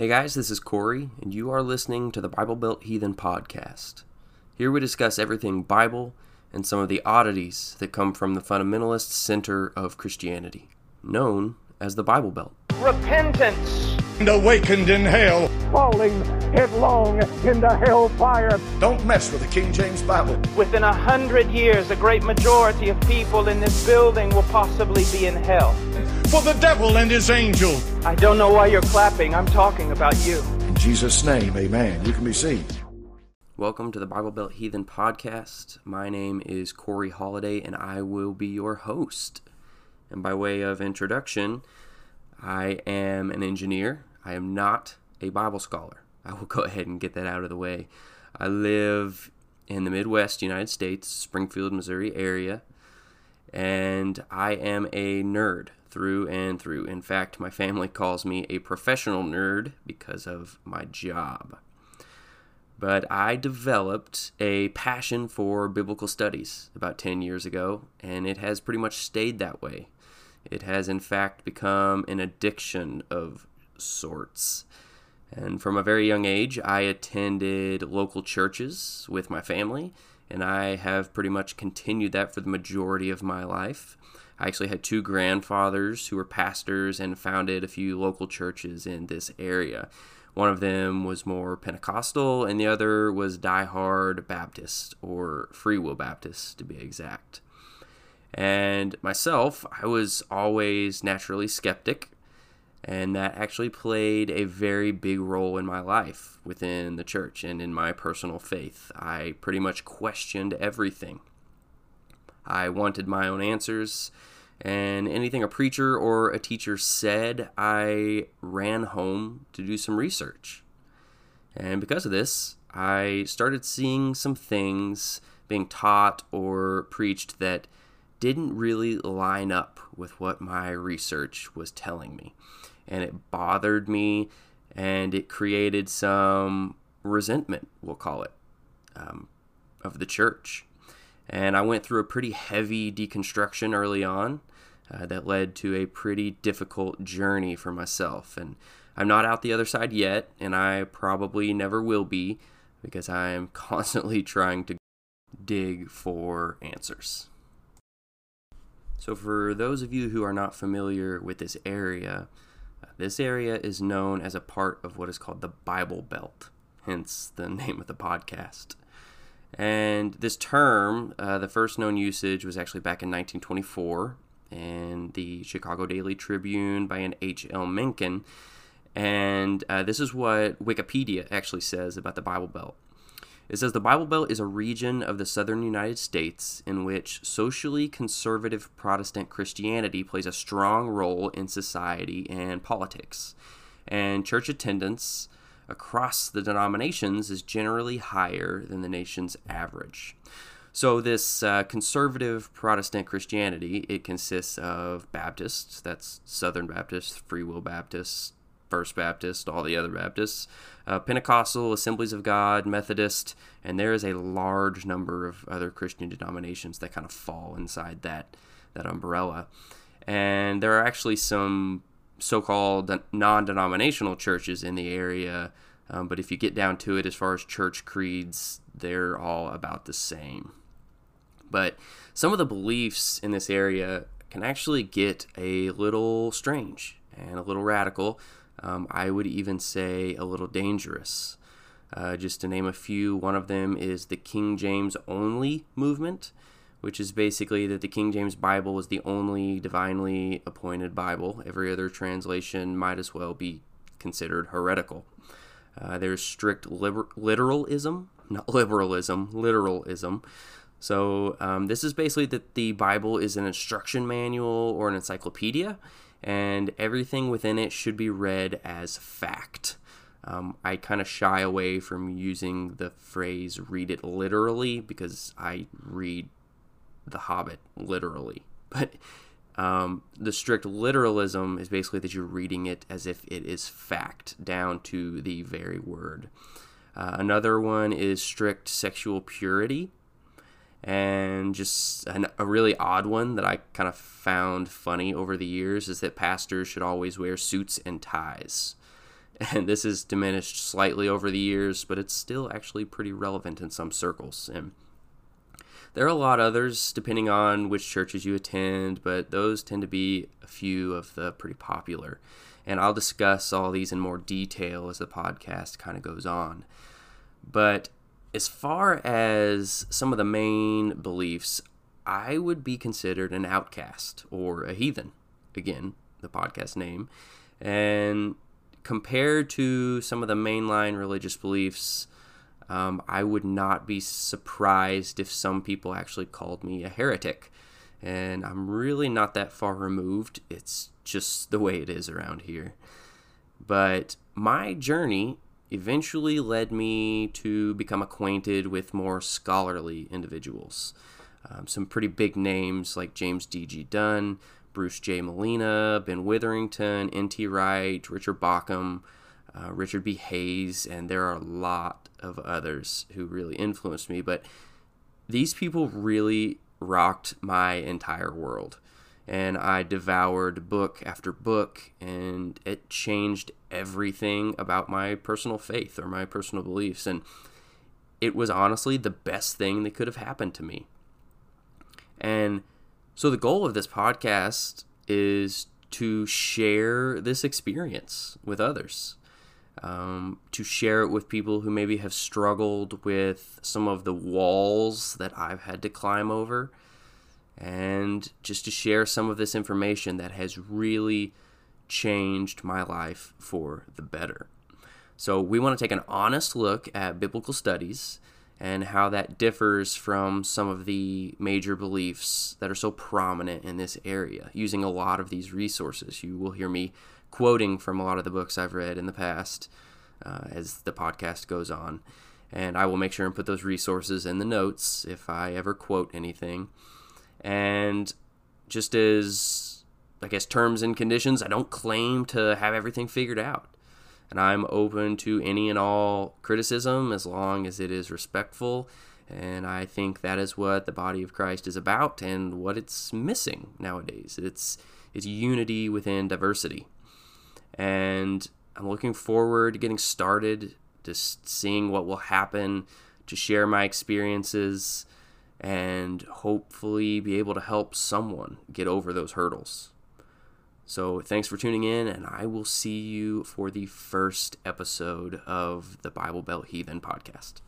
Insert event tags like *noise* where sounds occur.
Hey guys, this is Corey, and you are listening to the Bible Belt Heathen Podcast. Here we discuss everything Bible and some of the oddities that come from the fundamentalist center of Christianity, known as the Bible Belt. repentance. and awakened in hell. falling headlong into hellfire. Don't mess with the King James Bible. Within a hundred years, a great majority of people in this building will possibly be in hell. For the devil and his angels. I don't know why you're clapping. I'm talking about you. In Jesus' name, amen. You can be seen. Welcome to the Bible Belt Heathen Podcast. My name is Corey Holiday, and I will be your host. And by way of introduction, I am an engineer. I am not a Bible scholar. I will *laughs* go ahead and get that out of the way. I live in the Midwest United States, Springfield, Missouri area, and I am a nerd through and through. In fact, my family calls me a professional nerd because of my job but I developed a passion for biblical studies about 10 years ago, and it has pretty much stayed that way. It has, in fact, become an addiction of sorts. And from a very young age, I attended local churches with my family, and I have pretty much continued that for the majority of my life. I actually had two grandfathers who were pastors and founded a few local churches in this area. One of them was more Pentecostal, and the other was diehard Baptist, or Free Will Baptist to be exact. And myself, I was always naturally skeptic, and that actually played a very big role in my life within the church and in my personal faith. I pretty much questioned everything. I wanted my own answers, and anything a preacher or a teacher said, I ran home to do some research. And because of this, I started seeing some things being taught or preached that didn't really line up with what my research was telling me. And it bothered me and it created some resentment, we'll call it, um, of the church. And I went through a pretty heavy deconstruction early on uh, that led to a pretty difficult journey for myself. And I'm not out the other side yet, and I probably never will be because I am *laughs* constantly trying to dig for answers. So, for those of you who are not familiar with this area, this area is known as a part of what is called the Bible Belt, hence the *laughs* name of the podcast. And this term, uh, the first known usage was actually back in 1924 in the Chicago Daily Tribune by an H.L. Mencken. And uh, this is what Wikipedia actually says about the Bible Belt. It says the Bible Belt is a region of the southern United States in which socially conservative Protestant Christianity plays a strong role in society and politics. And church attendance across the denominations is generally higher than the nation's average. So this uh, conservative Protestant Christianity, it consists of Baptists, that's Southern Baptists, Free Will Baptist, First Baptist, all the other Baptists, uh, Pentecostal, Assemblies of God, Methodist, and there is a large number of other Christian denominations that kind of fall inside that that umbrella. And there are actually some so-called non-denominational churches in the area, um, but if you get down to it, as far as church creeds, they're all about the same. But some of the beliefs in this area can actually get a little strange and a little radical. Um, I would even say a little dangerous. Uh, just to name a few, one of them is the King James only movement, which is basically that the King James Bible is the only divinely appointed Bible. Every other translation might as well be considered heretical. Uh, there's strict liber- literalism, not *laughs* liberalism, literalism. So um, this is basically that the Bible is an instruction manual or an encyclopedia, and everything within it should be read as fact. Um, I kind of shy away from using the phrase read it literally because I read The Hobbit literally. *laughs* But um, the strict literalism is basically that you're reading it as if it is fact down to the very word. Uh, another one is strict sexual purity. And just an, a really odd one that I kind of found funny over the years is that pastors should always wear suits and ties. *laughs* And this has diminished slightly over the years, but it's still actually pretty relevant in some circles. And there are a lot others depending on which churches you attend, but those tend to be a few of the pretty popular. And I'll discuss all these in more detail as the podcast kind of goes on. But as far as some of the main beliefs, I would be considered an outcast or a heathen. Again, the podcast name. And compared to some of the mainline religious beliefs, um, I would not be surprised if some people actually called me a heretic. And I'm really not that far removed. It's just the way it is around here. But my journey eventually led me to become acquainted with more scholarly individuals. Um, some pretty big names like James D.G. Dunn, Bruce J. Malina, Ben Witherington, N.T. Wright, Richard Bauckham, uh, Richard B. Hays, and there are a lot of others who really influenced me. But these people really rocked my entire world. And I devoured book after book, and it changed everything about my personal faith or my personal beliefs. And it was honestly the best thing that could have happened to me. And so the goal of this podcast is to share this experience with others um, to share it with people who maybe have struggled with some of the walls that I've had to climb over, and just to share some of this information that has really changed my life for the better. So, we want to take an honest look at biblical studies and how that differs from some of the major beliefs that are so prominent in this area, using a lot of these resources. You will hear me quoting from a lot of the books I've read in the past uh, as the podcast goes on. And I will make sure and put those resources in the notes if I ever quote anything. And just as, I guess, terms and conditions, I don't claim to have everything figured out. And I'm open to any and all criticism as long as it is respectful. And I think that is what the body of Christ is about and what it's missing nowadays. It's, it's unity within diversity and I'm looking forward to getting started, just seeing what will happen, to share my experiences, and hopefully be able to help someone get over those hurdles. So, thanks for tuning in, and I will see you for the first episode of the Bible Belt Heathen podcast.